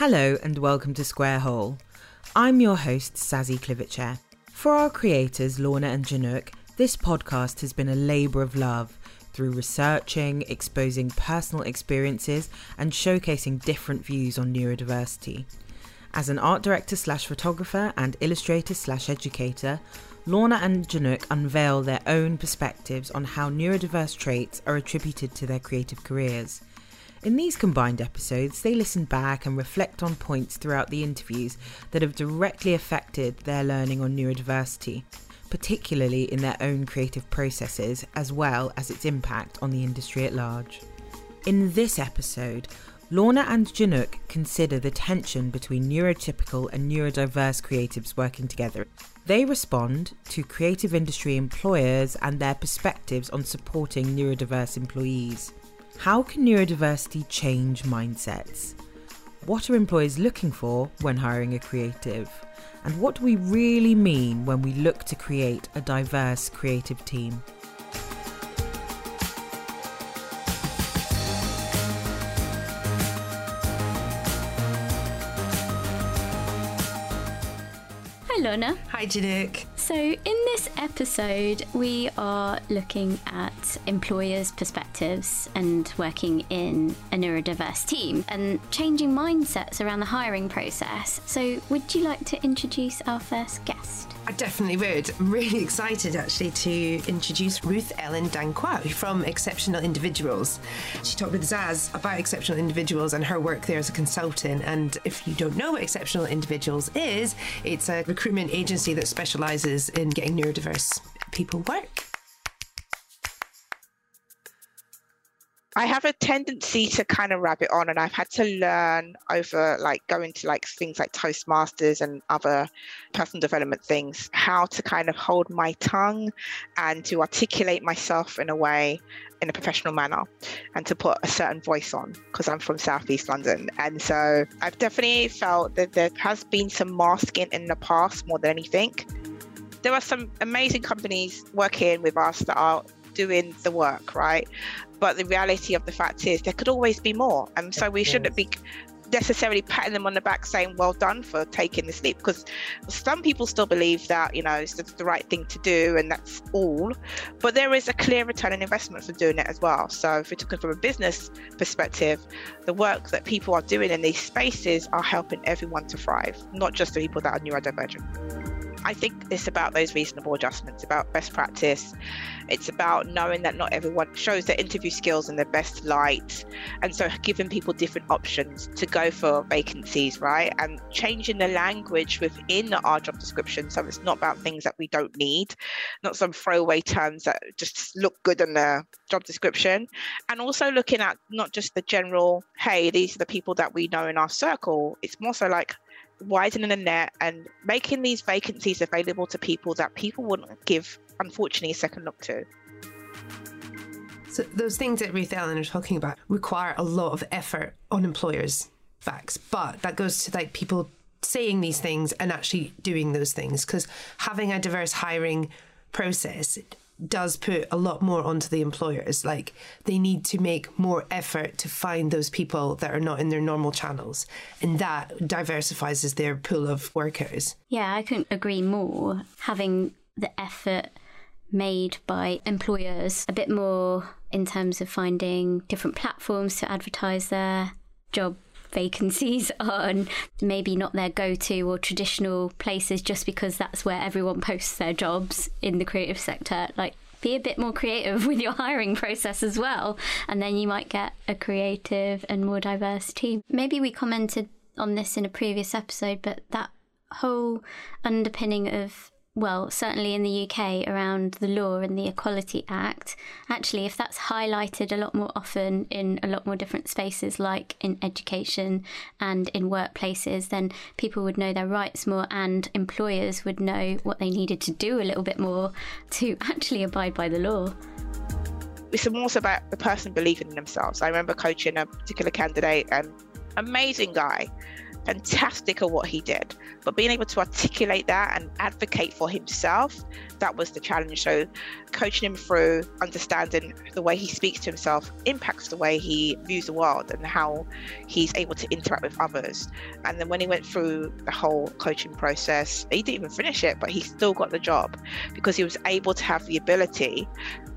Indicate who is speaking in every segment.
Speaker 1: Hello and welcome to Square Hole. I'm your host, Sazzie Kluvitse. For our creators, Lorna and Jhinuk, this podcast has been a labour of love through researching, exposing personal experiences, and showcasing different views on neurodiversity. As an art director slash photographer and illustrator slash educator, Lorna and Jhinuk unveil their own perspectives on how neurodiverse traits are attributed to their creative careers. In these combined episodes, they listen back and reflect on points throughout the interviews that have directly affected their learning on neurodiversity, particularly in their own creative processes, as well as its impact on the industry at large. In this episode, Lorna and Jhinuk consider the tension between neurotypical and neurodiverse creatives working together. They respond to creative industry employers and their perspectives on supporting neurodiverse employees. How can neurodiversity change mindsets? What are employers looking for when hiring a creative? And what do we really mean when we look to create a diverse creative team?
Speaker 2: Hi, Lorna.
Speaker 3: Hi, Jhinuk.
Speaker 2: So, in this episode, we are looking at employers' perspectives and working in a neurodiverse team and changing mindsets around the hiring process. So, would you like to introduce our first guest?
Speaker 3: I definitely would. I'm really excited actually to introduce Ruth Ellen Danquah from Exceptional Individuals. She talked with Zaz about Exceptional Individuals and her work there as a consultant. And if you don't know what Exceptional Individuals is, it's a recruitment agency that specialises in getting neurodiverse people work.
Speaker 4: I have a tendency to kind of rabbit on, and I've had to learn over like going to like things like Toastmasters and other personal development things how to kind of hold my tongue and to articulate myself in a way in a professional manner and to put a certain voice on because I'm from Southeast London. And so I've definitely felt that there has been some masking in the past more than anything. There are some amazing companies working with us that are doing the work, right? But the reality of the fact is there could always be more. And so we shouldn't be necessarily patting them on the back saying well done for taking this leap because some people still believe that you know it's the right thing to do and that's all but there is a clear return on investment for doing it as well so if we're talking from a business perspective the work that people are doing in these spaces are helping everyone to thrive not just the people that are neurodivergent I think it's about those reasonable adjustments, about best practice. It's about knowing that not everyone shows their interview skills in their best light. And so giving people different options to go for vacancies, right? And changing the language within our job description. So it's not about things that we don't need, not some throwaway terms that just look good in the job description. And also looking at not just the general, hey, these are the people that we know in our circle. It's more so like, widening the net and making these vacancies available to people that people wouldn't give, unfortunately, a second look to.
Speaker 3: So those things that Ruth Ellen are talking about require a lot of effort on employers' facts, but that goes to like people saying these things and actually doing those things because having a diverse hiring process does put a lot more onto the employers. Like they need to make more effort to find those people that are not in their normal channels, and that diversifies their pool of workers.
Speaker 2: Yeah, I couldn't agree more. Having the effort made by employers a bit more in terms of finding different platforms to advertise their job vacancies on maybe not their go to or traditional places just because that's where everyone posts their jobs in the creative sector. Like, be a bit more creative with your hiring process as well, and then you might get a creative and more diverse team. Maybe we commented on this in a previous episode, but that whole underpinning of well, certainly in the UK around the law and the Equality Act, actually, if that's highlighted a lot more often in a lot more different spaces, like in education and in workplaces, then people would know their rights more and employers would know what they needed to do a little bit more to actually abide by the law.
Speaker 4: It's more about the person believing in themselves. I remember coaching a particular candidate, an amazing guy fantastic at what he did. But being able to articulate that and advocate for himself, that was the challenge. So, coaching him through understanding the way he speaks to himself impacts the way he views the world and how he's able to interact with others. And then when he went through the whole coaching process, he didn't even finish it, but he still got the job because he was able to have the ability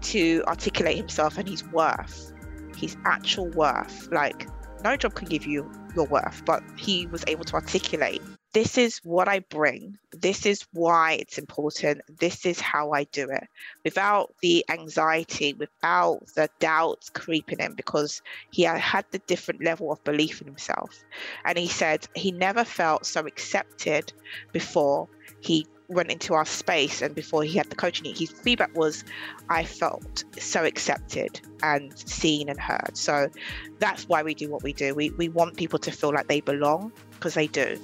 Speaker 4: to articulate himself and his worth, his actual worth. Like, no job can give you your worth, but he was able to articulate this is what I bring. This is why it's important. This is how I do it without the anxiety, without the doubts creeping in, because he had the different level of belief in himself. And he said he never felt so accepted before he went into our space and before he had the coaching, his feedback was, I felt so accepted and seen and heard. So that's why we do what we do. We, we want people to feel like they belong because they do.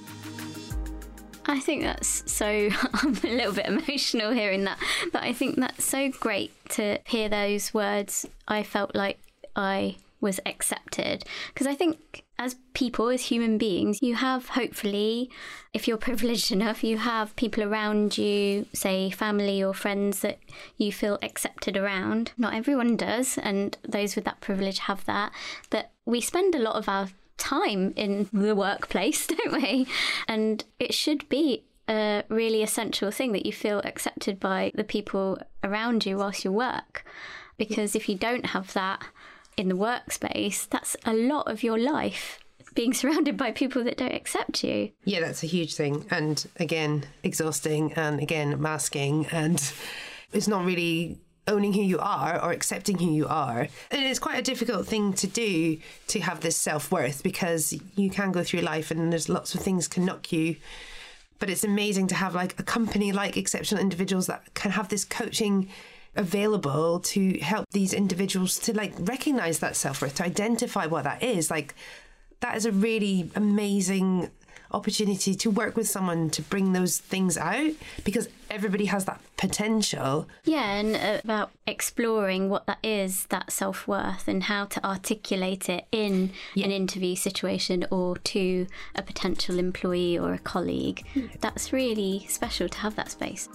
Speaker 2: I think that's so. I'm a little bit emotional hearing that, but I think that's so great to hear those words. I felt like I was accepted because I think as people, as human beings, you have hopefully, if you're privileged enough, you have people around you, say family or friends that you feel accepted around. Not everyone does, and those with that privilege have that. But we spend a lot of our time in the workplace, don't we? And it should be a really essential thing that you feel accepted by the people around you whilst you work. Because if you don't have that, in the workspace, that's a lot of your life being surrounded by people that don't accept you.
Speaker 3: Yeah, that's a huge thing. And again, exhausting and again, masking. And it's not really owning who you are or accepting who you are. And it's quite a difficult thing to do to have this self worth because you can go through life and there's lots of things can knock you. But it's amazing to have like a company like exceptional individuals that can have this coaching available to help these individuals to like recognize that self-worth to identify what that is like that is a really amazing opportunity to work with someone to bring those things out because everybody has that potential.
Speaker 2: Yeah, and uh, about exploring what that is, that self worth, and how to articulate it in yeah. an interview situation or to a potential employee or a colleague. That's really special to have that space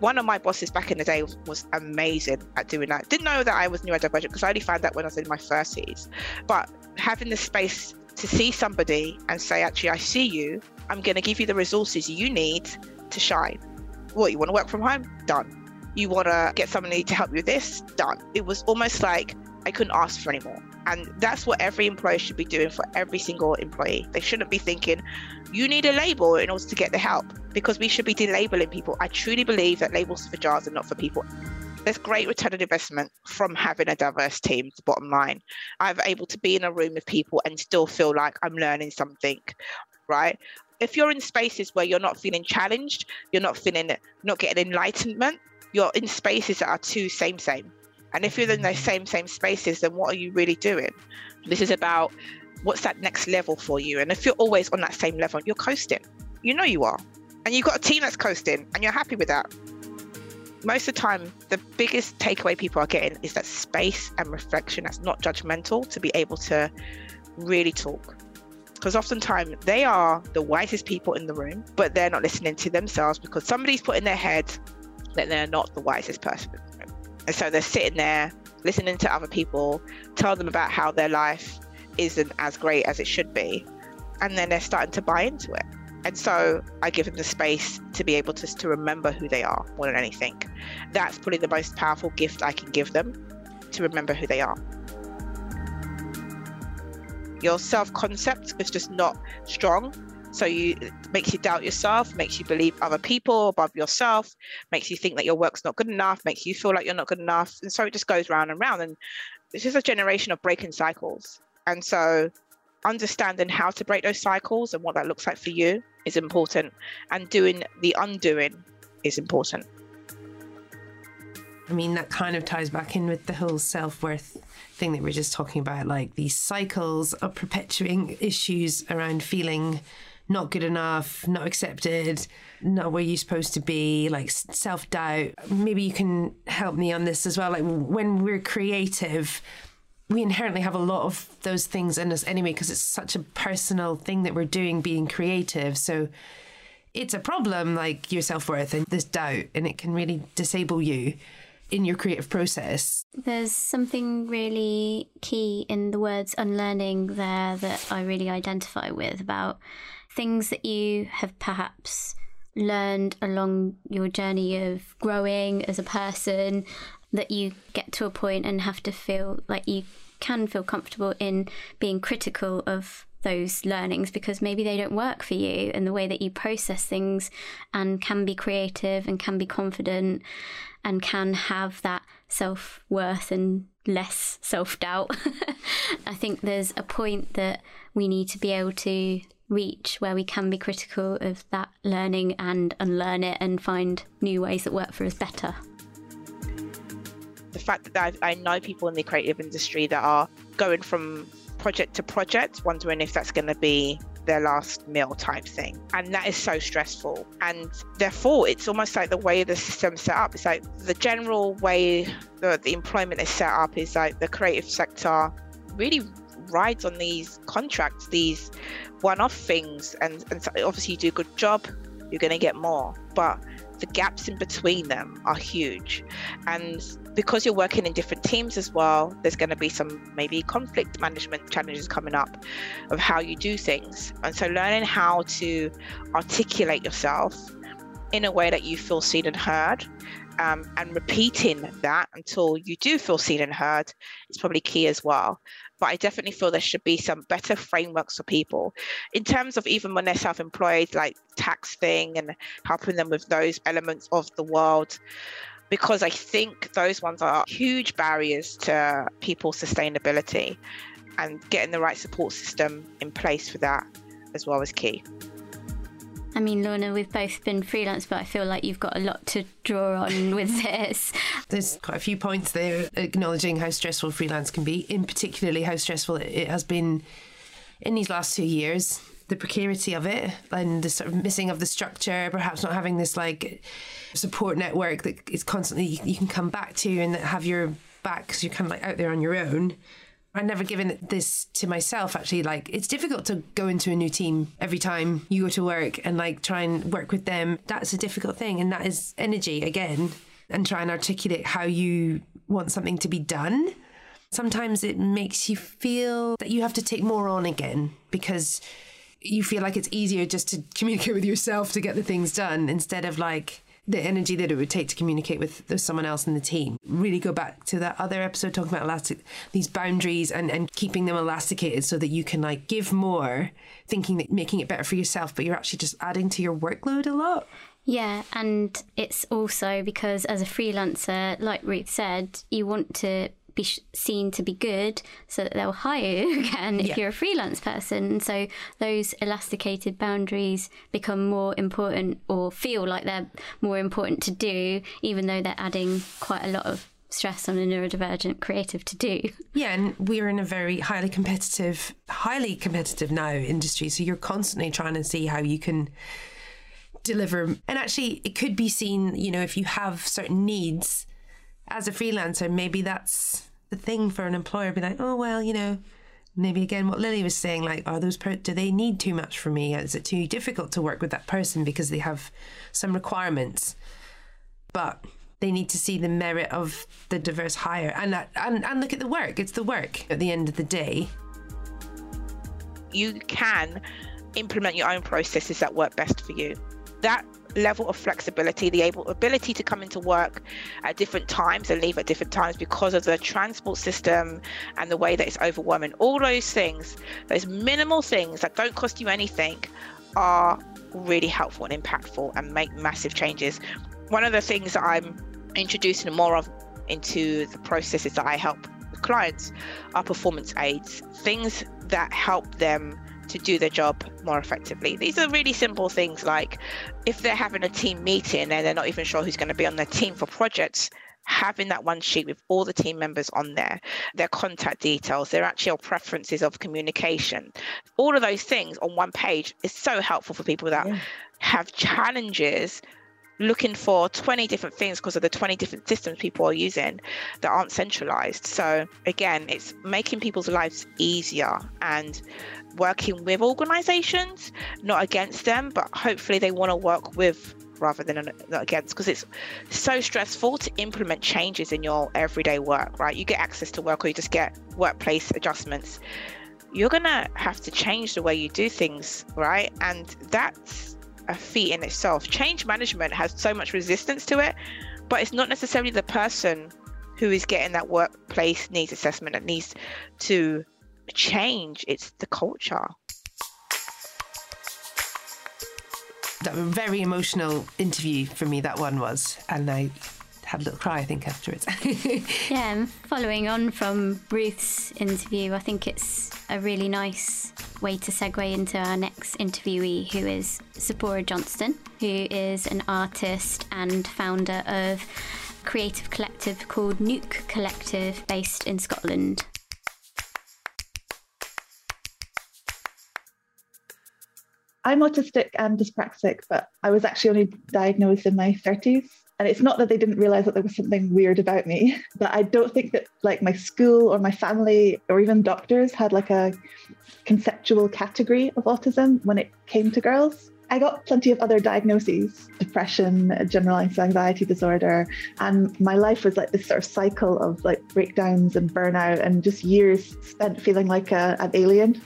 Speaker 4: one of my bosses back in the day was amazing at doing that. Didn't know that I was neurodivergent because I only found that when I was in my 30s. But having the space to see somebody and say, actually, I see you, I'm going to give you the resources you need to shine. What, you want to work from home? Done. You want to get somebody to help you with this? Done. It was almost like I couldn't ask for any more. And that's what every employer should be doing for every single employee. They shouldn't be thinking, you need a label in order to get the help, because we should be delabeling people. I truly believe that labels for jars are not for people. There's great return on investment from having a diverse team, the bottom line. I'm able to be in a room with people and still feel like I'm learning something, right? If you're in spaces where you're not feeling challenged, you're not feeling, not getting enlightenment, you're in spaces that are too same, same and if you're in those same same spaces, then what are you really doing? This is about what's that next level for you. And if you're always on that same level, you're coasting. You know you are. And you've got a team that's coasting and you're happy with that. Most of the time, the biggest takeaway people are getting is that space and reflection that's not judgmental to be able to really talk. Because oftentimes they are the wisest people in the room, but they're not listening to themselves because somebody's put in their head that they're not the wisest person. And so they're sitting there listening to other people tell them about how their life isn't as great as it should be. And then they're starting to buy into it. And so I give them the space to be able to, to remember who they are more than anything. That's probably the most powerful gift I can give them to remember who they are. Your self concept is just not strong so you makes you doubt yourself, makes you believe other people above yourself, makes you think that your work's not good enough, makes you feel like you're not good enough. And so it just goes round and round. And this is a generation of breaking cycles. And so understanding how to break those cycles and what that looks like for you is important. And doing the undoing is important.
Speaker 3: I mean, that kind of ties back in with the whole self worth thing that we are just talking about, like these cycles of perpetuating issues around feeling not good enough, not accepted, not where you're supposed to be, like self doubt. Maybe you can help me on this as well. Like when we're creative, we inherently have a lot of those things in us anyway because it's such a personal thing that we're doing being creative so it's a problem like your self-worth and this doubt and it can really disable you in your creative process
Speaker 2: There's something really key in the words unlearning there that I really identify with about things that you have perhaps learned along your journey of growing as a person that you get to a point and have to feel like you can feel comfortable in being critical of those learnings because maybe they don't work for you and the way that you process things and can be creative and can be confident and can have that self worth and less self doubt. I think there's a point that we need to be able to reach where we can be critical of that learning and unlearn it and find new ways that work for us better.
Speaker 4: The fact that I, I know people in the creative industry that are going from project to project, wondering if that's going to be their last meal type thing. And that is so stressful. And therefore, it's almost like the way the system's set up. It's like the general way the, the employment is set up is like the creative sector really rides on these contracts, these one off things. And, and so obviously, you do a good job, you're going to get more. But the gaps in between them are huge. And because you're working in different teams as well, there's going to be some maybe conflict management challenges coming up of how you do things. And so learning how to articulate yourself in a way that you feel seen and heard. Um, and repeating that until you do feel seen and heard is probably key as well but I definitely feel there should be some better frameworks for people in terms of even when they're self-employed, like tax thing and helping them with those elements of the world. Because I think those ones are huge barriers to people's sustainability and getting the right support system in place for that as well is key.
Speaker 2: I mean, Lorna, we've both been freelance, but I feel like you've got a lot to draw on with this.
Speaker 3: There's quite a few points there acknowledging how stressful freelance can be, in particularly how stressful it has been in these last two years. The precarity of it and the sort of missing of the structure, perhaps not having this like support network that is constantly you can come back to and have your back because you're kind of like out there on your own. I've never given this to myself actually. Like, it's difficult to go into a new team every time you go to work and like try and work with them. That's a difficult thing. And that is energy again, and try and articulate how you want something to be done. Sometimes it makes you feel that you have to take more on again because you feel like it's easier just to communicate with yourself to get the things done instead of like the energy that it would take to communicate with, someone else in the team. Really go back to that other episode talking about elastic these boundaries and, and keeping them elasticated so that you can like give more, thinking that making it better for yourself, but you're actually just adding to your workload a lot.
Speaker 2: Yeah, and it's also because as a freelancer, like Ruth said, you want to be seen to be good so that they'll hire you again if yeah. you're a freelance person. So those elasticated boundaries become more important or feel like they're more important to do, even though they're adding quite a lot of stress on a neurodivergent creative to do.
Speaker 3: Yeah, and we're in a very highly competitive, highly competitive now industry. So you're constantly trying to see how you can deliver. And actually, it could be seen, you know, if you have certain needs as a freelancer, maybe that's the thing for an employer. Be like, oh well, you know, maybe again what Lily was saying, like, are those per- do they need too much from me? Is it too difficult to work with that person because they have some requirements? But they need to see the merit of the diverse hire and that, and and look at the work. It's the work at the end of the day.
Speaker 4: You can implement your own processes that work best for you. That level of flexibility, the able ability to come into work at different times and leave at different times because of the transport system and the way that it's overwhelming. All those things, those minimal things that don't cost you anything, are really helpful and impactful and make massive changes. One of the things that I'm introducing more of into the processes that I help clients are performance aids, things that help them to do their job more effectively. These are really simple things like if they're having a team meeting and they're not even sure who's going to be on their team for projects, having that one sheet with all the team members on there, their contact details, their actual preferences of communication, all of those things on one page is so helpful for people that yeah. have challenges looking for 20 different things because of the 20 different systems people are using that aren't centralized. So, again, it's making people's lives easier and working with organizations, not against them, but hopefully they want to work with rather than against because it's so stressful to implement changes in your everyday work, right? You get access to work or you just get workplace adjustments. You're going to have to change the way you do things, right? And that's a feat in itself. Change management has so much resistance to it, but it's not necessarily the person who is getting that workplace needs assessment that needs to change, it's the culture.
Speaker 3: That was a very emotional interview for me, that one was. And I had a little cry, I think, afterwards.
Speaker 2: yeah, and following on from Ruth's interview, I think it's a really nice way to segue into our next interviewee, who is Tzipporah Johnstone, who is an artist and founder of a creative collective called Neuk Collective, based in Scotland.
Speaker 5: I'm autistic and dyspraxic, but I was actually only diagnosed in my 30s. And it's not that they didn't realize that there was something weird about me, but I don't think that like my school or my family or even doctors had like a conceptual category of autism when it came to girls. I got plenty of other diagnoses depression, generalized anxiety disorder. And my life was like this sort of cycle of like breakdowns and burnout and just years spent feeling like a, an alien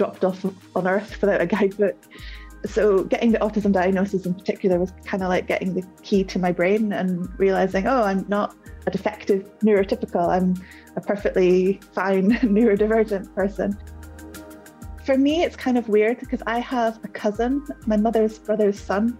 Speaker 5: dropped off on Earth without a guidebook. So getting the autism diagnosis in particular was kind of like getting the key to my brain and realizing, oh, I'm not a defective neurotypical. I'm a perfectly fine neurodivergent person. For me, it's kind of weird because I have a cousin, my mother's brother's son,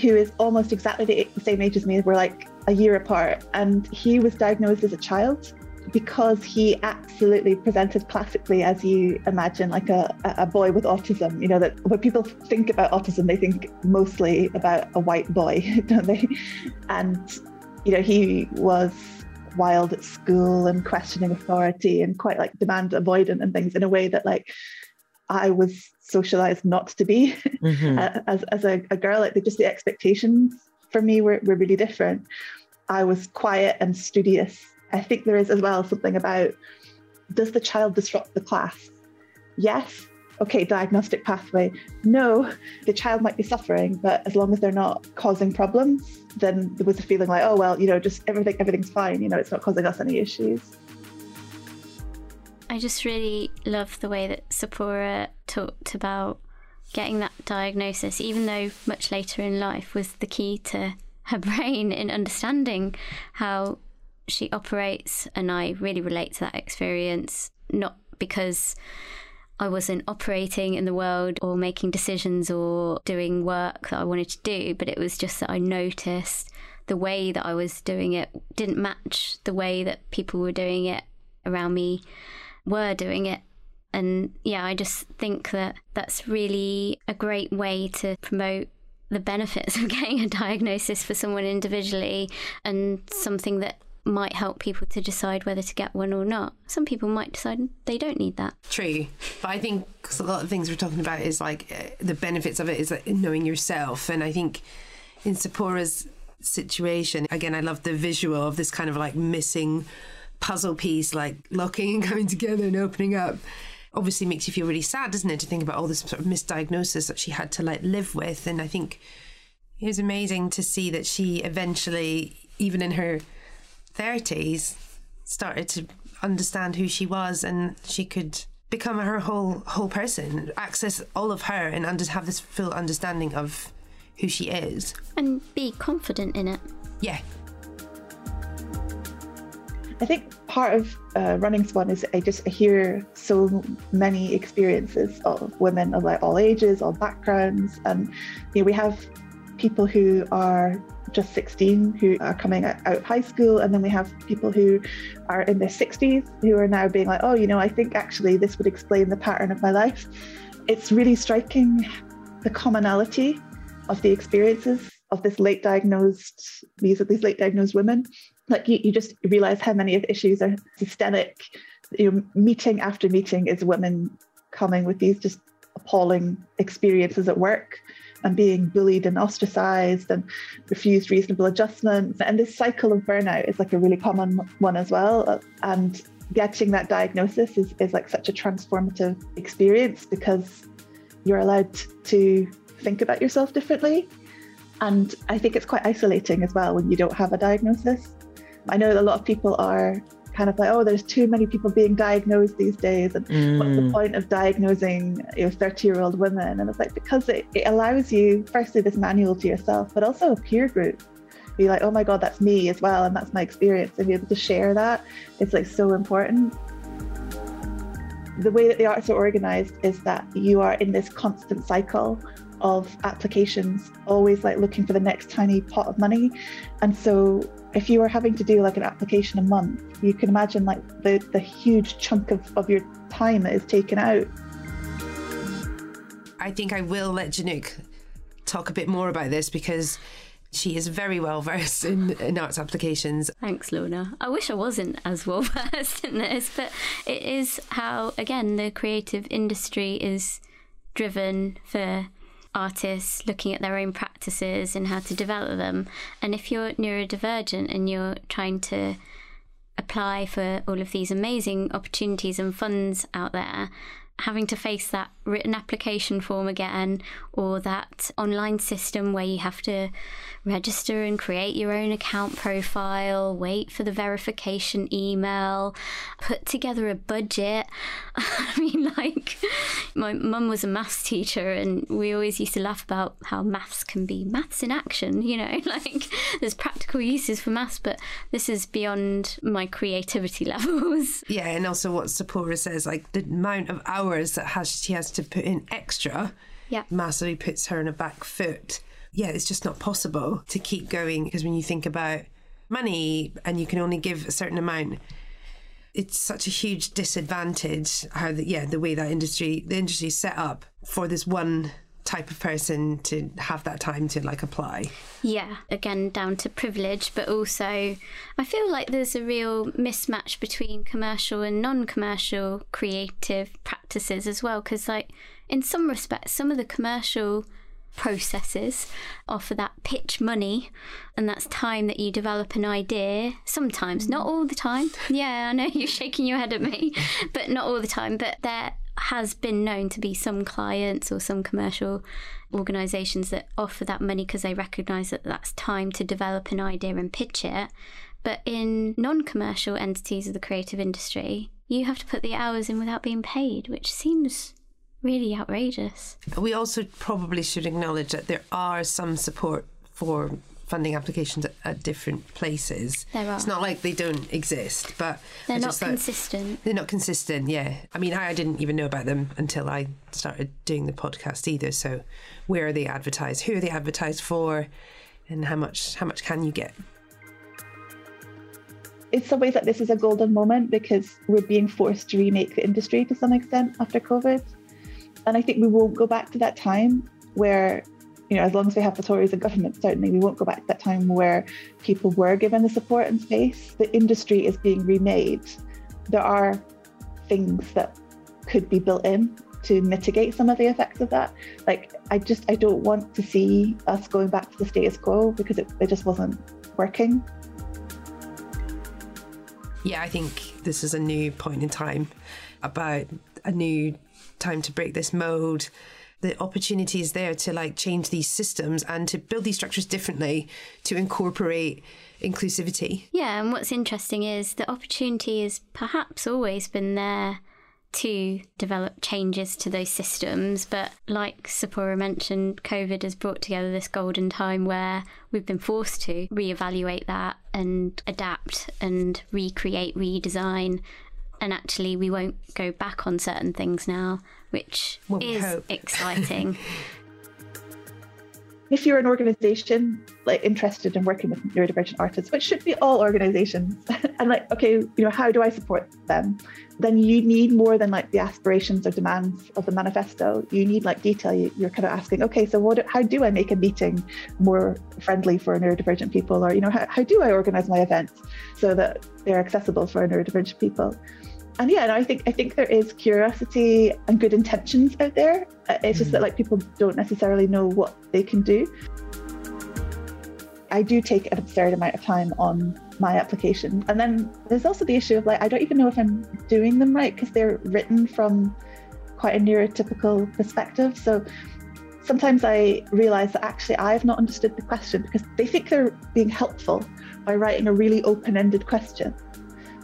Speaker 5: who is almost exactly the same age as me. We're like a year apart, and he was diagnosed as a child because he absolutely presented classically as you imagine like a, a boy with autism you know that when people think about autism they think mostly about a white boy don't they? And you know he was wild at school and questioning authority and quite like demand avoidant and things in a way that like I was socialized not to be. Mm-hmm. as, as a, a girl like just the expectations for me were, were really different. I was quiet and studious I think there is as well something about does the child disrupt the class? Yes. Okay, diagnostic pathway. No, the child might be suffering, but as long as they're not causing problems, then there was a feeling like, oh well, you know, just everything everything's fine, you know, it's not causing us any issues.
Speaker 2: I just really love the way that Tzipporah talked about getting that diagnosis, even though much later in life was the key to her brain in understanding how she operates, and I really relate to that experience, not because I wasn't operating in the world or making decisions or doing work that I wanted to do, but it was just that I noticed the way that I was doing it didn't match the way that people were doing it around me were doing it. And yeah, I just think that that's really a great way to promote the benefits of getting a diagnosis for someone individually and something that might help people to decide whether to get one or not. Some people might decide they don't need that.
Speaker 3: True. But I think a lot of things we're talking about is like uh, the benefits of it is like knowing yourself. And I think in Tzipporah's situation, again, I love the visual of this kind of like missing puzzle piece, like locking and coming together and opening up. Obviously makes you feel really sad, doesn't it, to think about all this sort of misdiagnosis that she had to like live with. And I think it was amazing to see that she eventually, even in her 30s started to understand who she was and she could become her whole whole person access all of her and under, have this full understanding of who she is.
Speaker 2: And be confident in it.
Speaker 3: Yeah.
Speaker 5: I think part of uh, running SWAN is I just hear so many experiences of women of like all ages, all backgrounds, and you know, we have people who are just 16 who are coming out of high school. And then we have people who are in their 60s who are now being like, oh, you know, I think actually this would explain the pattern of my life. It's really striking the commonality of the experiences of this late diagnosed, these are these late diagnosed women. Like you, you just realize how many of the issues are systemic. You know, meeting after meeting is women coming with these just appalling experiences at work and being bullied and ostracized and refused reasonable adjustments. And this cycle of burnout is like a really common one as well. And getting that diagnosis is, is like such a transformative experience because you're allowed to think about yourself differently. And I think it's quite isolating as well when you don't have a diagnosis. I know a lot of people are kind of like, oh, there's too many people being diagnosed these days. And mm. what's the mm. point of diagnosing you know, 30 year old women? And it's like, because it, it allows you, firstly, this manual to yourself, but also a peer group. Be like, oh my God, that's me as well. And that's my experience. And be able to share that. It's like so important. The way that the arts are organized is that you are in this constant cycle of applications, always like looking for the next tiny pot of money. And so if you were having to do like an application a month, you can imagine like the, the huge chunk of, of your time that is taken out.
Speaker 3: I think I will let Jhinuk talk a bit more about this because she is very well versed in, in arts applications.
Speaker 2: Thanks, Lorna. I wish I wasn't as well versed in this, but it is how, again, the creative industry is driven for artists looking at their own practices and how to develop them. And if you're neurodivergent and you're trying to apply for all of these amazing opportunities and funds out there, having to face that written application form again or that online system where you have to register and create your own account profile, wait for the verification email, put together a budget. I mean, like, my mum was a maths teacher, and we always used to laugh about how maths can be maths in action, you know, like there's practical uses for maths, but this is beyond my creativity levels.
Speaker 3: Yeah, and also what Tzipporah says, like the amount of hours that has she has to put in extra
Speaker 2: yeah.
Speaker 3: massively puts her in a back foot. Yeah, it's just not possible to keep going because when you think about money and you can only give a certain amount, it's such a huge disadvantage how the yeah the way that industry the industry is set up for this one type of person to have that time to like apply.
Speaker 2: Yeah, again, down to privilege, but also I feel like there's a real mismatch between commercial and non commercial creative practices as well. Because, like, in some respects, some of the commercial processes offer that pitch money and that's time that you develop an idea sometimes not mm. all the time yeah i know you're shaking your head at me but not all the time but there has been known to be some clients or some commercial organisations that offer that money because they recognise that that's time to develop an idea and pitch it. But in non commercial entities of the creative industry, you have to put the hours in without being paid, which seems really outrageous.
Speaker 3: We also probably should acknowledge that there are some support for funding applications at, at, different places.
Speaker 2: There are.
Speaker 3: It's not like they don't exist, but
Speaker 2: they're not consistent.
Speaker 3: They're not consistent. Yeah, I mean, I, I didn't even know about them until I started doing the podcast either. So, where are they advertised? Who are they advertised for? And how much? How much can you get?
Speaker 5: in some ways that this is a golden moment because we're being forced to remake the industry to some extent after COVID. And I think we won't go back to that time where you know, as long as we have the Tories in government, certainly we won't go back to that time where people were given the support and space. The industry is being remade. There are things that could be built in to mitigate some of the effects of that. Like, I just, I don't want to see us going back to the status quo because it, it just wasn't working.
Speaker 3: Yeah, I think this is a new point in time about a new time to break this mode the opportunity is there to like change these systems and to build these structures differently to incorporate inclusivity.
Speaker 2: Yeah, and what's interesting is the opportunity has perhaps always been there to develop changes to those systems. But like Tzipporah mentioned, COVID has brought together this golden time where we've been forced to reevaluate that and adapt and recreate, redesign. And actually, we won't go back on certain things now which well, is hope. exciting.
Speaker 5: if you're an organization like interested in working with neurodivergent artists, which should be all organizations, and like, okay, you know, how do I support them? Then you need more than like the aspirations or demands of the manifesto. You need like detail. You, are kind of asking, okay, so what? How do I make a meeting more friendly for neurodivergent people, or you know, how, how do I organize my events so that they're accessible for neurodivergent people? And yeah, and I think I think there is curiosity and good intentions out there. Uh, It's just that like people don't necessarily know what they can do. I do take an absurd amount of time on my application, and then there's also the issue of like I don't even know if I'm doing them right because they're written from quite a neurotypical perspective. So sometimes I realize that actually I've not understood the question because they think they're being helpful by writing a really open-ended question.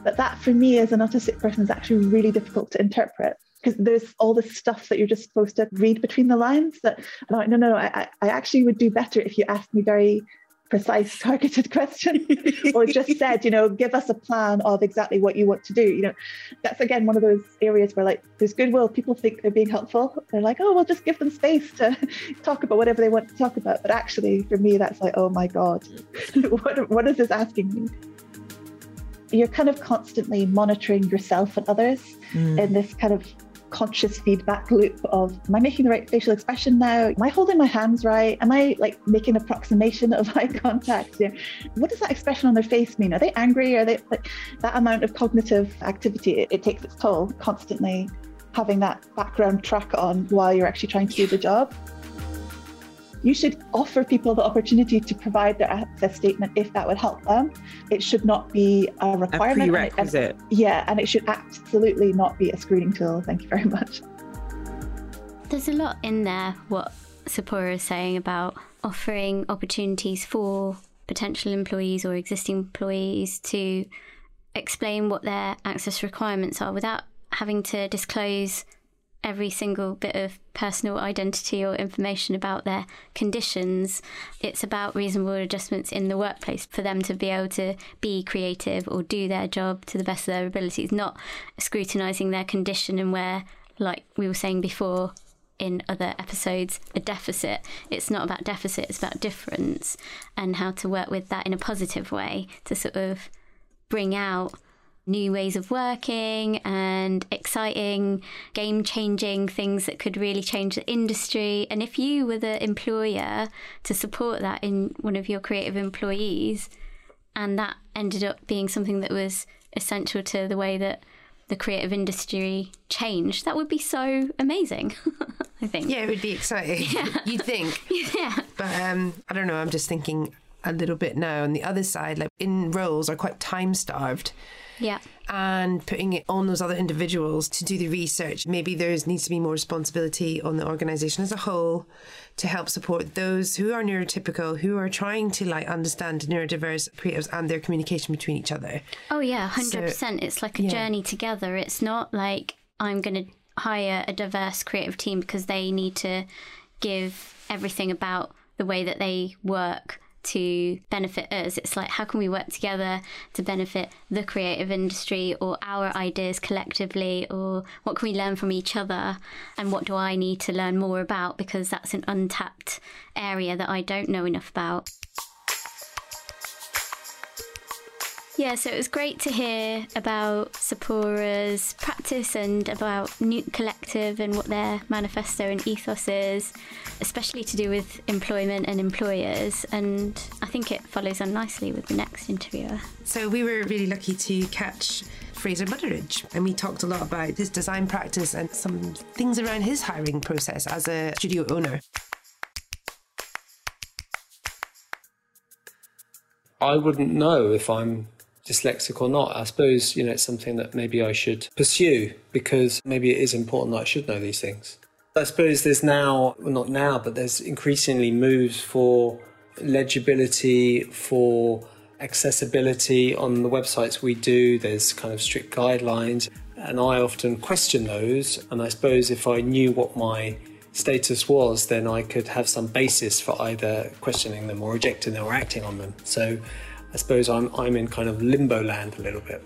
Speaker 5: But that for me as an autistic person is actually really difficult to interpret because there's all this stuff that you're just supposed to read between the lines that I'm like, no, no, no, I, I actually would do better if you asked me very precise targeted question or just said you know give us a plan of exactly what you want to do you know. That's again one of those areas where like there's goodwill. People think they're being helpful. They're like oh we'll just give them space to talk about whatever they want to talk about. But actually for me that's like oh my god what, what is this asking me you're kind of constantly monitoring yourself and others mm. in this kind of conscious feedback loop of am I making the right facial expression now? Am I holding my hands right? Am I like making approximation of eye contact? You know, what does that expression on their face mean? Are they angry? Are they like, that amount of cognitive activity? It, it takes its toll constantly having that background track on while you're actually trying to do the job. You should offer people the opportunity to provide their access statement if that would help them. It should not be a
Speaker 1: A
Speaker 5: requirement. and and-
Speaker 1: prerequisite.
Speaker 5: yeah, and it should absolutely not be a screening tool. Thank you very much.
Speaker 2: There's a lot in there what Tzipporah is saying about offering opportunities for potential employees or existing employees to explain what their access requirements are without having to disclose every single bit of personal identity or information about their conditions. It's about reasonable adjustments in the workplace for them to be able to be creative or do their job to the best of their abilities, not scrutinizing their condition and where, like we were saying before, in other episodes a deficit. It's not about deficit, it's about difference and how to work with that in a positive way to sort of bring out new ways of working and exciting, game changing things that could really change the industry. And if you were the employer to support that in one of your creative employees, and that ended up being something that was essential to the way that the creative industry changed, that would be so amazing, I think.
Speaker 3: Yeah, it would be exciting. You'd think.
Speaker 2: Yeah.
Speaker 3: But um, I don't know. I'm just thinking a little bit now. On the other side, like in roles are quite time starved.
Speaker 2: Yeah.
Speaker 3: and putting it on those other individuals to do the research. Maybe there needs to be more responsibility on the organisation as a whole to help support those who are neurotypical, who are trying to like understand neurodiverse creatives and their communication between each other.
Speaker 2: Oh yeah, hundred percent. It's like a
Speaker 3: yeah.
Speaker 2: journey together. It's not like I'm going to hire a diverse creative team because they need to give everything about the way that they work to benefit us. It's like how can we work together to benefit the creative industry or our ideas collectively or what can we learn from each other and what do I need to learn more about because that's an untapped area that I don't know enough about. Yeah, so it was great to hear about Tzipporah's practice and about Neuk Collective and what their manifesto and ethos is, especially to do with employment and employers. And I think it follows on nicely with the next interviewer.
Speaker 3: So we were really lucky to catch Fraser Butteridge, and we talked a lot about his design practice and some things around his hiring process as a studio owner.
Speaker 6: I wouldn't know if I'm dyslexic or not. I suppose, you know, it's something that maybe I should pursue because maybe it is important that I should know these things. I suppose there's now, well, not now, but there's increasingly moves for legibility, for accessibility on the websites we do. There's kind of strict guidelines, and I often question those. And I suppose if I knew what my status was, then I could have some basis for either questioning them or rejecting them or acting on them. So I suppose I'm, I'm in kind of limbo land a little bit.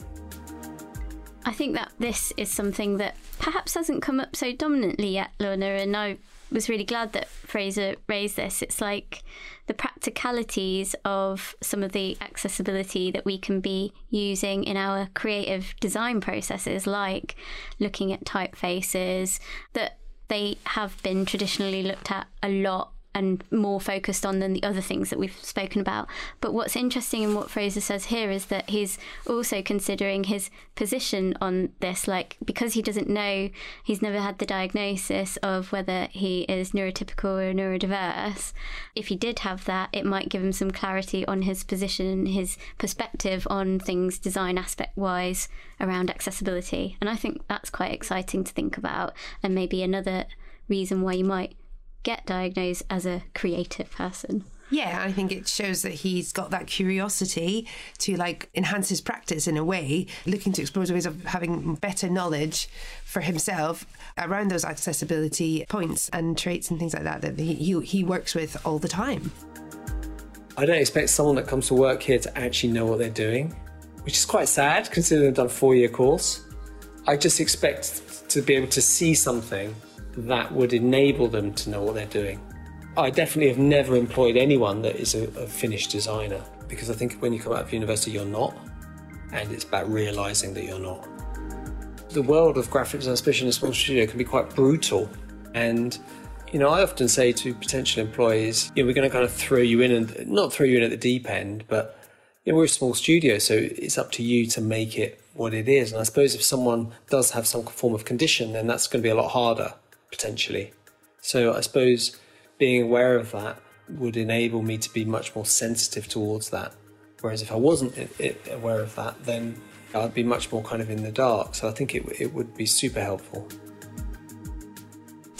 Speaker 2: I think that this is something that perhaps hasn't come up so dominantly yet, Lorna, and I was really glad that Fraser raised this. It's like the practicalities of some of the accessibility that we can be using in our creative design processes, like looking at typefaces, that they have been traditionally looked at a lot and more focused on than the other things that we've spoken about. But what's interesting in what Fraser says here is that he's also considering his position on this, like because he doesn't know, he's never had the diagnosis of whether he is neurotypical or neurodiverse. If he did have that, it might give him some clarity on his position, and his perspective on things design aspect wise around accessibility. And I think that's quite exciting to think about, and maybe another reason why you might get diagnosed as a creative person.
Speaker 3: Yeah, I think it shows that he's got that curiosity to like enhance his practice in a way, looking to explore ways of having better knowledge for himself around those accessibility points and traits and things like that that he, he, he works with all the time.
Speaker 6: I don't expect someone that comes to work here to actually know what they're doing, which is quite sad considering they've done a four year course. I just expect to be able to see something that would enable them to know what they're doing. I definitely have never employed anyone that is a, a finished designer because I think when you come out of university, you're not, and it's about realizing that you're not. The world of graphic design, especially in a small studio, can be quite brutal. And, you know, I often say to potential employees, you know, we're going to kind of throw you in and not throw you in at the deep end, but, you know, we're a small studio, so it's up to you to make it what it is. And I suppose if someone does have some form of condition, then that's going to be a lot harder potentially. So I suppose being aware of that would enable me to be much more sensitive towards that. Whereas if I wasn't aware of that, then I'd be much more kind of in the dark. So I think it, it would be super helpful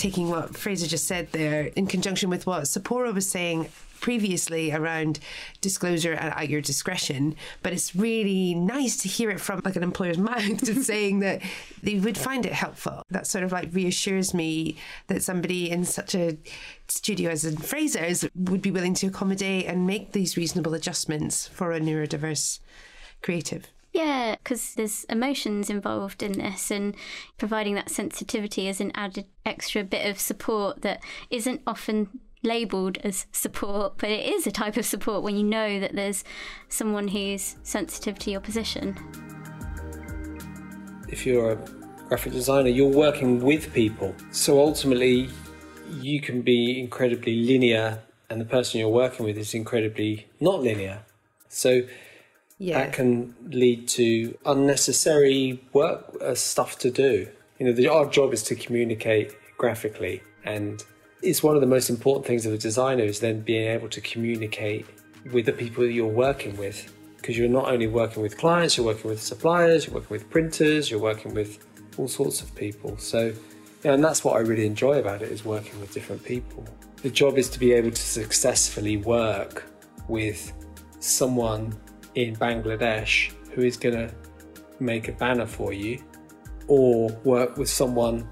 Speaker 3: taking what Fraser just said there in conjunction with what Tzipporah was saying previously around disclosure at, your discretion, but it's really nice to hear it from like an employer's mouth just saying that they would find it helpful. That sort of like reassures me that somebody in such a studio as in Fraser's would be willing to accommodate and make these reasonable adjustments for a neurodiverse creative.
Speaker 2: Yeah, because there's emotions involved in this, and providing that sensitivity is an added extra bit of support that isn't often labelled as support, but it is a type of support when you know that there's someone who's sensitive to your position.
Speaker 6: If you're a graphic designer, you're working with people. So ultimately, you can be incredibly linear, and the person you're working with is incredibly not linear. So yeah. that can lead to unnecessary work uh, stuff to do. You know, the, our job is to communicate graphically, and it's one of the most important things of a designer is then being able to communicate with the people that you're working with. Because you're not only working with clients, you're working with suppliers, you're working with printers, you're working with all sorts of people. So, and that's what I really enjoy about it is working with different people. The job is to be able to successfully work with someone in Bangladesh who is going to make a banner for you, or work with someone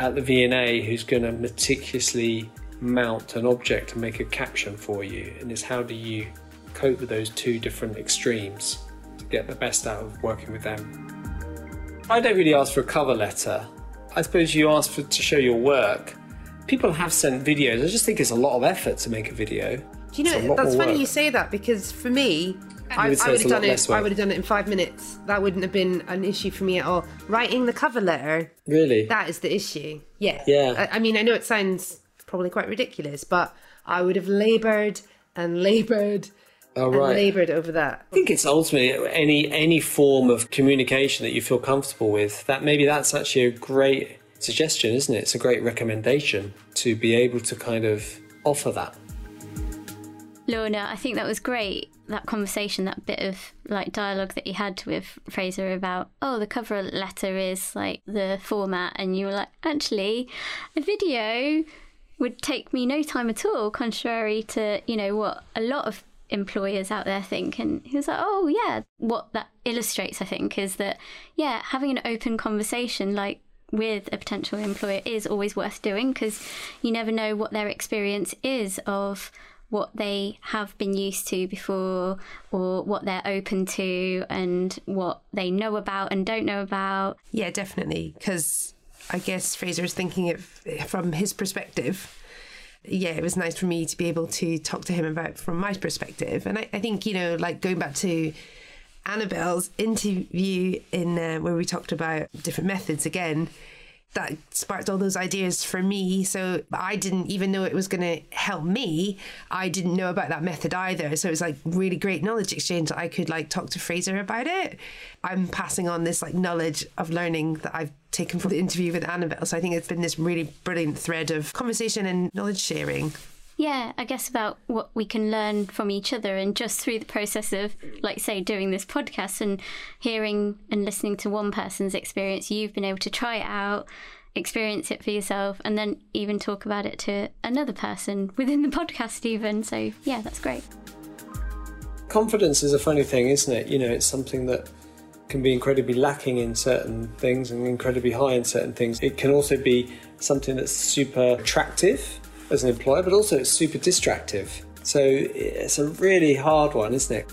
Speaker 6: at the V&A who's going to meticulously mount an object and make a caption for you. And it's how do you cope with those two different extremes to get the best out of working with them. I don't really ask for a cover letter. I suppose you ask for to show your work. People have sent videos. I just think it's a lot of effort to make a video.
Speaker 3: Do you know that's funny you say that because for me, I, would, I would have done it. I would have done it in five minutes. That wouldn't have been an issue for me at all. Writing the cover letter,
Speaker 6: really,
Speaker 3: that is the issue. Yeah,
Speaker 6: yeah.
Speaker 3: I, I mean, I know it sounds probably quite ridiculous, but I would have laboured and laboured Oh, right. laboured over that.
Speaker 6: I think it's ultimately any any form of communication that you feel comfortable with. That maybe that's actually a great suggestion, isn't it? It's a great recommendation to be able to kind of offer that.
Speaker 2: Lorna, I think that was great. That conversation, that bit of like dialogue that you had with Fraser about, oh, the cover letter is like the format, and you were like, actually, a video would take me no time at all, contrary to you know what a lot of employers out there think. And he was like, oh yeah, what that illustrates, I think, is that yeah, having an open conversation like with a potential employer is always worth doing because you never know what their experience is of what they have been used to before or what they're open to and what they know about and don't know about.
Speaker 3: Yeah, definitely. Because I guess Fraser's thinking it from his perspective. Yeah, it was nice for me to be able to talk to him about from my perspective. And I, I think, you know, like going back to Annabelle's interview in uh, where we talked about different methods again, that sparked all those ideas for me. So I didn't even know it was going to help me. I didn't know about that method either. So it was like really great knowledge exchange. I could like talk to Fraser about it. I'm passing on this like knowledge of learning that I've taken from the interview with Annabelle. So I think it's been this really brilliant thread of conversation and knowledge sharing.
Speaker 2: Yeah, I guess about what we can learn from each other and just through the process of, like, say, doing this podcast and hearing and listening to one person's experience, you've been able to try it out, experience it for yourself, and then even talk about it to another person within the podcast, even. So, yeah, that's great.
Speaker 6: Confidence is a funny thing, isn't it? You know, it's something that can be incredibly lacking in certain things and incredibly high in certain things. It can also be something that's super attractive as an employer, but also it's super distractive. So it's a really hard one, isn't it?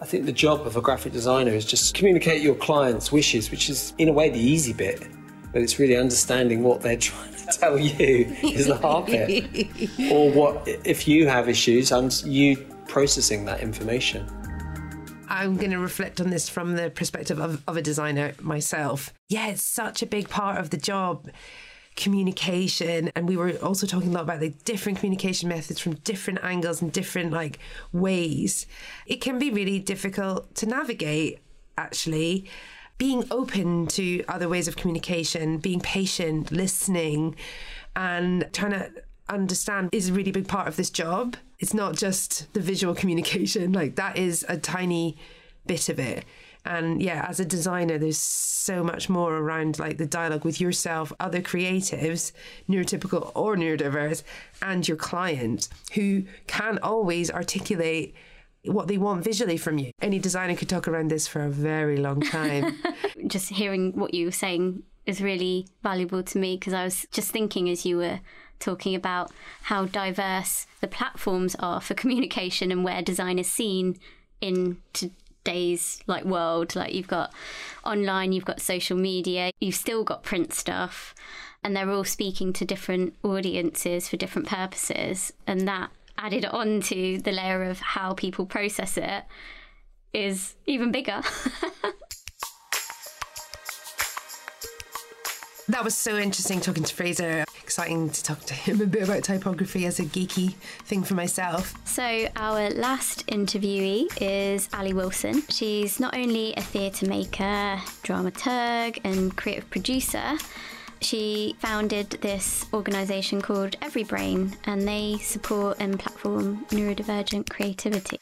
Speaker 6: I think the job of a graphic designer is just communicate your client's wishes, which is in a way the easy bit, but it's really understanding what they're trying to tell you is the hard bit. or what if you have issues and you processing that information.
Speaker 3: I'm going to reflect on this from the perspective of, of a designer myself. Yeah, it's such a big part of the job communication and we were also talking a lot about the different communication methods from different angles and different like ways. It can be really difficult to navigate actually. Being open to other ways of communication being patient listening and trying to understand is a really big part of this job. It's not just the visual communication like that is a tiny bit of it and yeah, as a designer, there's so much more around like the dialogue with yourself, other creatives, neurotypical or neurodiverse, and your client who can't always articulate what they want visually from you. Any designer could talk around this for a very long time.
Speaker 2: just hearing what you were saying is really valuable to me because I was just thinking as you were talking about how diverse the platforms are for communication and where design is seen in to days like world like you've got online you've got social media you've still got print stuff and they're all speaking to different audiences for different purposes and that added on to the layer of how people process it is even bigger
Speaker 3: That was so interesting talking to Fraser. Exciting to talk to him a bit about typography as a geeky thing for myself.
Speaker 2: So, our last interviewee is Ali Wilson. She's not only a theatre maker, dramaturg, and creative producer, she founded this organisation called Every Brain, and they support and platform neurodivergent creativity.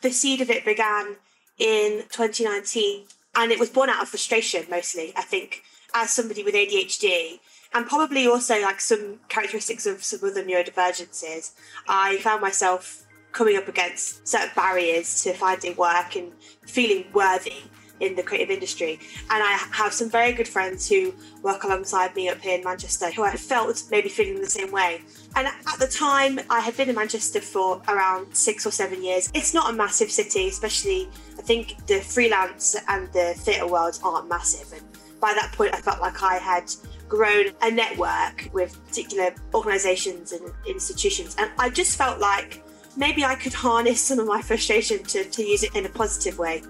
Speaker 7: The seed of it began in 2019, and it was born out of frustration mostly. I think as somebody with ADHD and probably also like some characteristics of some other neurodivergences, I found myself coming up against certain barriers to finding work and feeling worthy in the creative industry. And I have some very good friends who work alongside me up here in Manchester who I felt maybe feeling the same way. And at the time, I had been in Manchester for around six or seven years. It's not a massive city, especially I think the freelance and the theatre world aren't massive. And by that point, I felt like I had grown a network with particular organisations and institutions. And I just felt like maybe I could harness some of my frustration to, to use it in a positive way.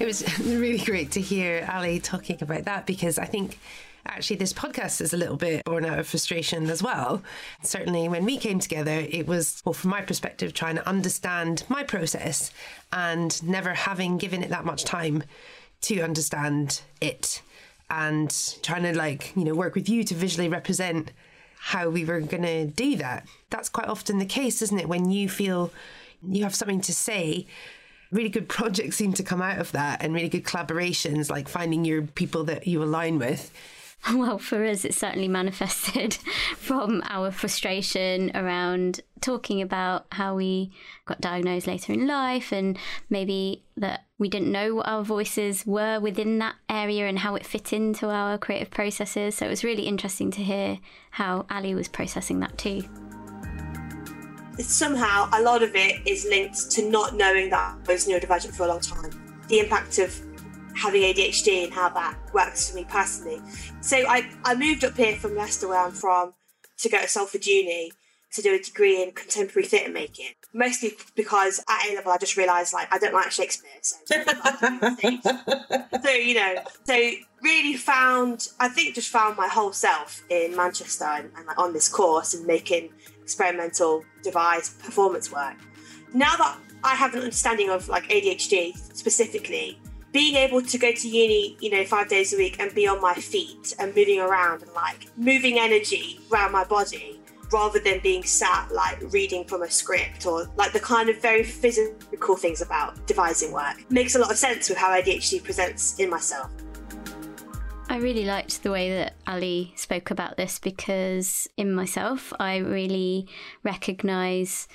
Speaker 3: It was really great to hear Ali talking about that because I think actually this podcast is a little bit born out of frustration as well. Certainly, when we came together, it was, well, from my perspective, trying to understand my process and never having given it that much time to understand it and trying to, like, you know, work with you to visually represent how we were going to do that. That's quite often the case, isn't it? When you feel you have something to say really good projects seem to come out of that and really good collaborations, like finding your people that you align with.
Speaker 2: Well, for us, it certainly manifested from our frustration around talking about how we got diagnosed later in life and maybe that we didn't know what our voices were within that area and how it fit into our creative processes. So it was really interesting to hear how Ali was processing that too
Speaker 7: somehow a lot of it is linked to not knowing that I was neurodivergent for a long time. The impact of having ADHD and how that works for me personally. So I, I moved up here from Leicester, where I'm from, to go to Salford Uni to do a degree in contemporary theatre making. mostly because at A level I just realised like I don't like Shakespeare. So, so you know, so really found I think just found my whole self in Manchester and, and like on this course and making experimental device performance work. Now that I have an understanding of like ADHD specifically, being able to go to uni, you know, five days a week and be on my feet and moving around and like moving energy around my body rather than being sat like reading from a script or like the kind of very physical things about devising work makes a lot of sense with how ADHD presents in myself.
Speaker 2: I really liked the way that Ali spoke about this because in myself, I really recognize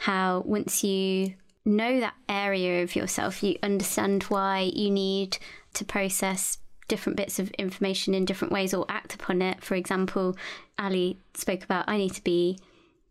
Speaker 2: how once you know that area of yourself, you understand why you need to process different bits of information in different ways or act upon it. For example, Ali spoke about I need to be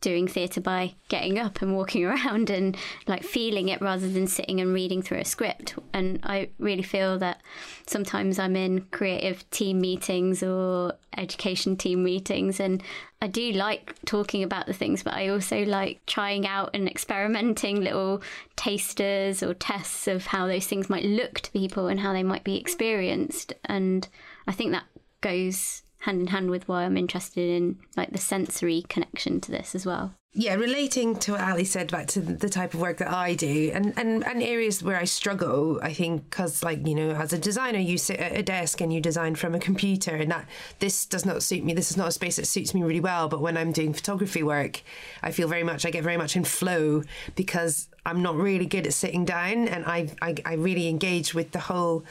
Speaker 2: doing theatre by getting up and walking around and like feeling it rather than sitting and reading through a script. And I really feel that sometimes I'm in creative team meetings or education team meetings and I do like talking about the things, but I also like trying out and experimenting little tasters or tests of how those things might look to people and how they might be experienced. And I think that goes hand in hand with why I'm interested in like the sensory connection to this as well.
Speaker 3: Yeah, relating to what Ali said back to the type of work that I do and, and, and areas where I struggle, I think, because, like, you know, as a designer, you sit at a desk and you design from a computer, and that this does not suit me. This is not a space that suits me really well. But when I'm doing photography work, I feel very much, I get very much in flow because I'm not really good at sitting down and I, I, I really engage with the whole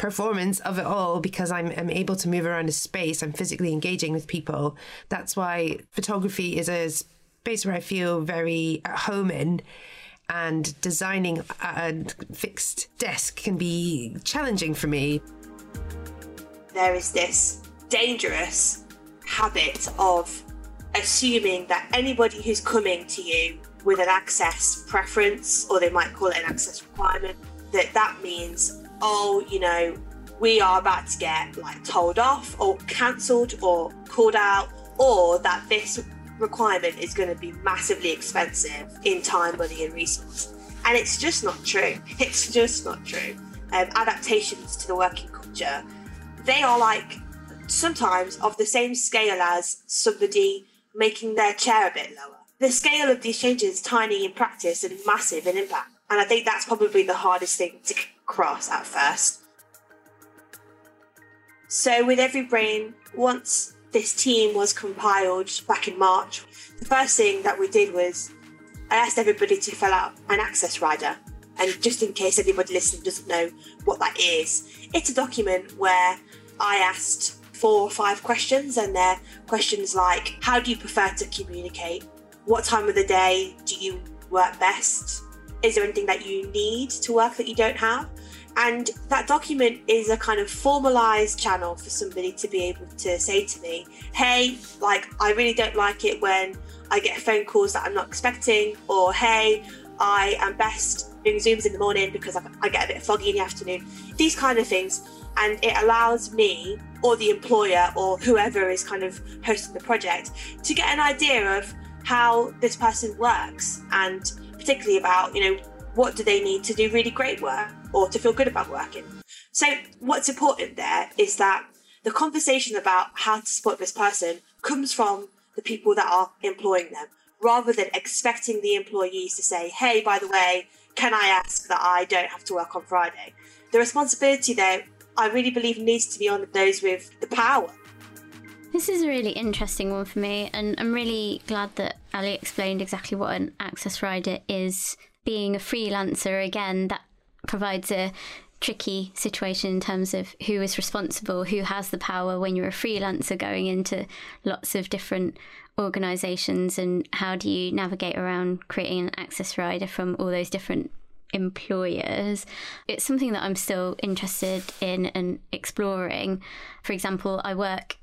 Speaker 3: performance of it all because I'm, I'm able to move around a space. I'm physically engaging with people. That's why photography is a space where I feel very at home in. And designing a fixed desk can be challenging for me.
Speaker 7: There is this dangerous habit of assuming that anybody who's coming to you with an access preference, or they might call it an access requirement, that that means oh, you know, we are about to get like told off or cancelled or called out, or that this requirement is going to be massively expensive in time, money, and resource. And it's just not true. It's just not true. Um, adaptations to the working culture, they are like sometimes of the same scale as somebody making their chair a bit lower. The scale of these changes is tiny in practice and massive in impact. And I think that's probably the hardest thing to cross at first. So, with Every Brain, once this team was compiled back in March, the first thing that we did was I asked everybody to fill out an access rider. And just in case anybody listening doesn't know what that is, it's a document where I asked four or five questions, and they're questions like How do you prefer to communicate? What time of the day do you work best? Is there anything that you need to work that you don't have? And that document is a kind of formalized channel for somebody to be able to say to me, hey, like, I really don't like it when I get phone calls that I'm not expecting, or hey, I am best doing Zooms in the morning because I get a bit foggy in the afternoon. These kind of things. And it allows me or the employer or whoever is kind of hosting the project to get an idea of how this person works and particularly about, you know, what do they need to do really great work or to feel good about working. So, what's important there is that the conversation about how to support this person comes from the people that are employing them rather than expecting the employees to say, hey, by the way, can I ask that I don't have to work on Friday? The responsibility there, I really believe, needs to be on those with the power.
Speaker 2: This is a really interesting one for me, and I'm really glad that Ali explained exactly what an access rider is. Being a freelancer, again, that provides a tricky situation in terms of who is responsible, who has the power when you're a freelancer going into lots of different organizations, and how do you navigate around creating an access rider from all those different employers. It's something that I'm still interested in and exploring. For example, I work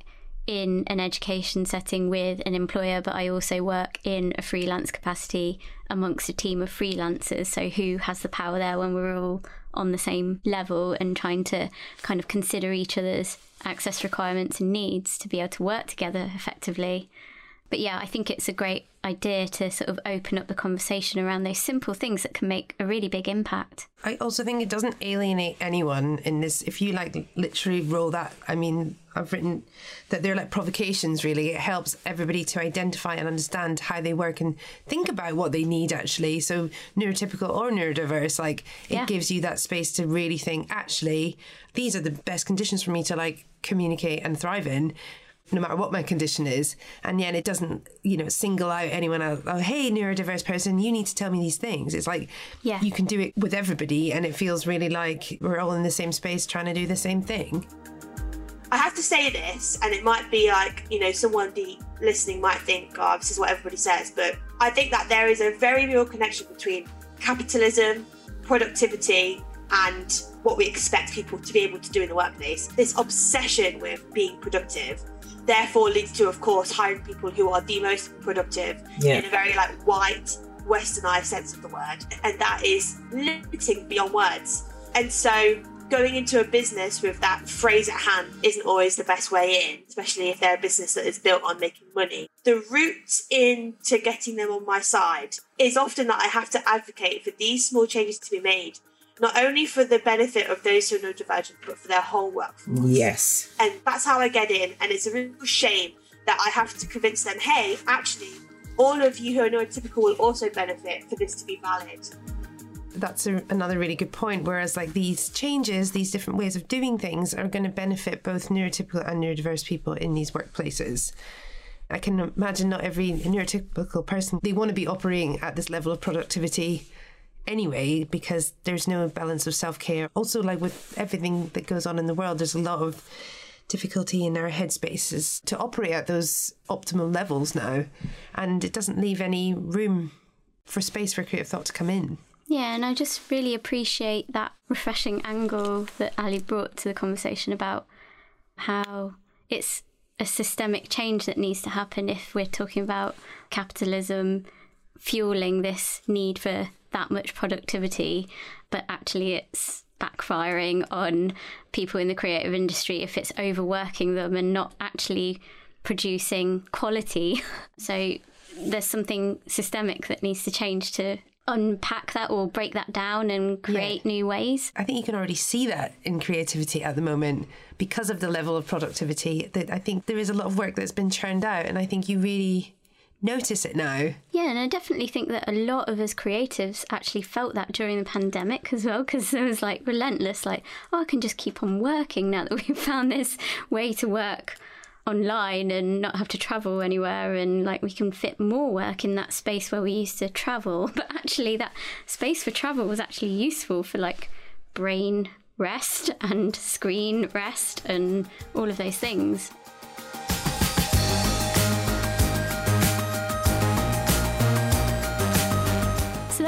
Speaker 2: in an education setting with an employer, but I also work in a freelance capacity amongst a team of freelancers. So, who has the power there when we're all on the same level and trying to kind of consider each other's access requirements and needs to be able to work together effectively? But yeah, I think it's a great idea to sort of open up the conversation around those simple things that can make a really big impact.
Speaker 3: I also think it doesn't alienate anyone in this. If you like literally roll that, I mean, I've written that they're like provocations, really. It helps everybody to identify and understand how they work and think about what they need actually. So, neurotypical or neurodiverse, like it
Speaker 2: Yeah.
Speaker 3: gives you that space to really think, actually, these are the best conditions for me to like communicate and thrive in. No matter what my condition is, and yet it doesn't, you know, single out anyone else. Oh, hey, neurodiverse person, you need to tell me these things. It's like
Speaker 2: Yeah.
Speaker 3: you can do it with everybody, and it feels really like we're all in the same space trying to do the same thing.
Speaker 7: I have to say this, and it might be like, you know, someone be listening might think, oh, this is what everybody says, but I think that there is a very real connection between capitalism, productivity, and what we expect people to be able to do in the workplace. This obsession with being productive therefore leads to, of course, hiring people who are the most productive
Speaker 1: Yeah.
Speaker 7: in a very like white, westernized sense of the word. And that is limiting beyond words. And so going into a business with that phrase at hand isn't always the best way in, especially if they're a business that is built on making money. The route into getting them on my side is often that I have to advocate for these small changes to be made, not only for the benefit of those who are neurodivergent, but for their whole workforce.
Speaker 1: Yes.
Speaker 7: And that's how I get in. And it's a real shame that I have to convince them, hey, actually, all of you who are neurotypical will also benefit for this to be valid.
Speaker 3: That's a, another really good point. Whereas, like these changes, these different ways of doing things are going to benefit both neurotypical and neurodiverse people in these workplaces. I can imagine not every neurotypical person they want to be operating at this level of productivity anyway because there's no balance of self-care. Also, like with everything that goes on in the world, there's a lot of difficulty in our headspaces to operate at those optimal levels now, and it doesn't leave any room for space for creative thought to come in.
Speaker 2: Yeah, and I just really appreciate that refreshing angle that Ali brought to the conversation about how it's a systemic change that needs to happen if we're talking about capitalism fueling this need for that much productivity, but actually it's backfiring on people in the creative industry if it's overworking them and not actually producing quality. So there's something systemic that needs to change to unpack that or break that down and create new ways.
Speaker 3: I think you can already see that in creativity at the moment because of the level of productivity. That I think there is a lot of work that's been churned out, and I think you really notice it now.
Speaker 2: Yeah, and I definitely think that a lot of us creatives actually felt that during the pandemic as well, because it was like relentless, like, oh, I can just keep on working now that we've found this way to work online and not have to travel anywhere and like we can fit more work in that space where we used to travel but actually that space for travel was actually useful for like brain rest and screen rest and all of those things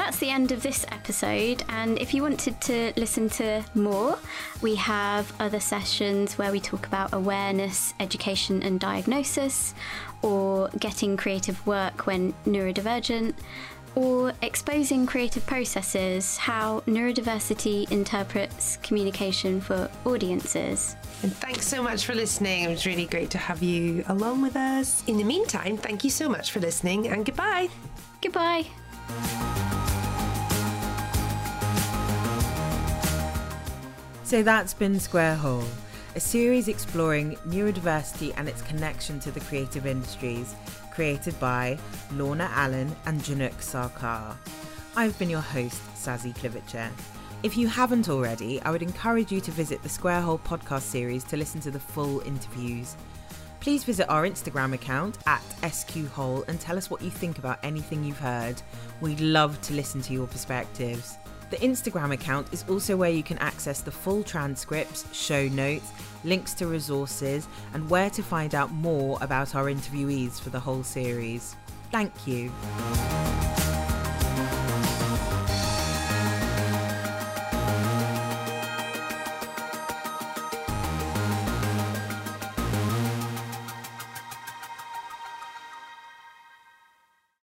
Speaker 2: that's the end of this episode. And if you wanted to listen to more, we have other sessions where we talk about awareness, education, and diagnosis, or getting creative work when neurodivergent, or exposing creative processes, how neurodiversity interprets communication for audiences.
Speaker 3: And thanks so much for listening. It was really great to have you along with us. In the meantime, thank you so much for listening, and goodbye.
Speaker 2: Goodbye.
Speaker 1: So that's been Square Hole, a series exploring neurodiversity and its connection to the creative industries, created by Lorna Allan and Jhinuk Sarkar. I've been your host, Sazzie Kluvitse. If you haven't already, I would encourage you to visit the Square Hole podcast series to listen to the full interviews. Please visit our Instagram account at SQHole and tell us what you think about anything you've heard. We'd love to listen to your perspectives. The Instagram account is also where you can access the full transcripts, show notes, links to resources, and where to find out more about our interviewees for the whole series. Thank you.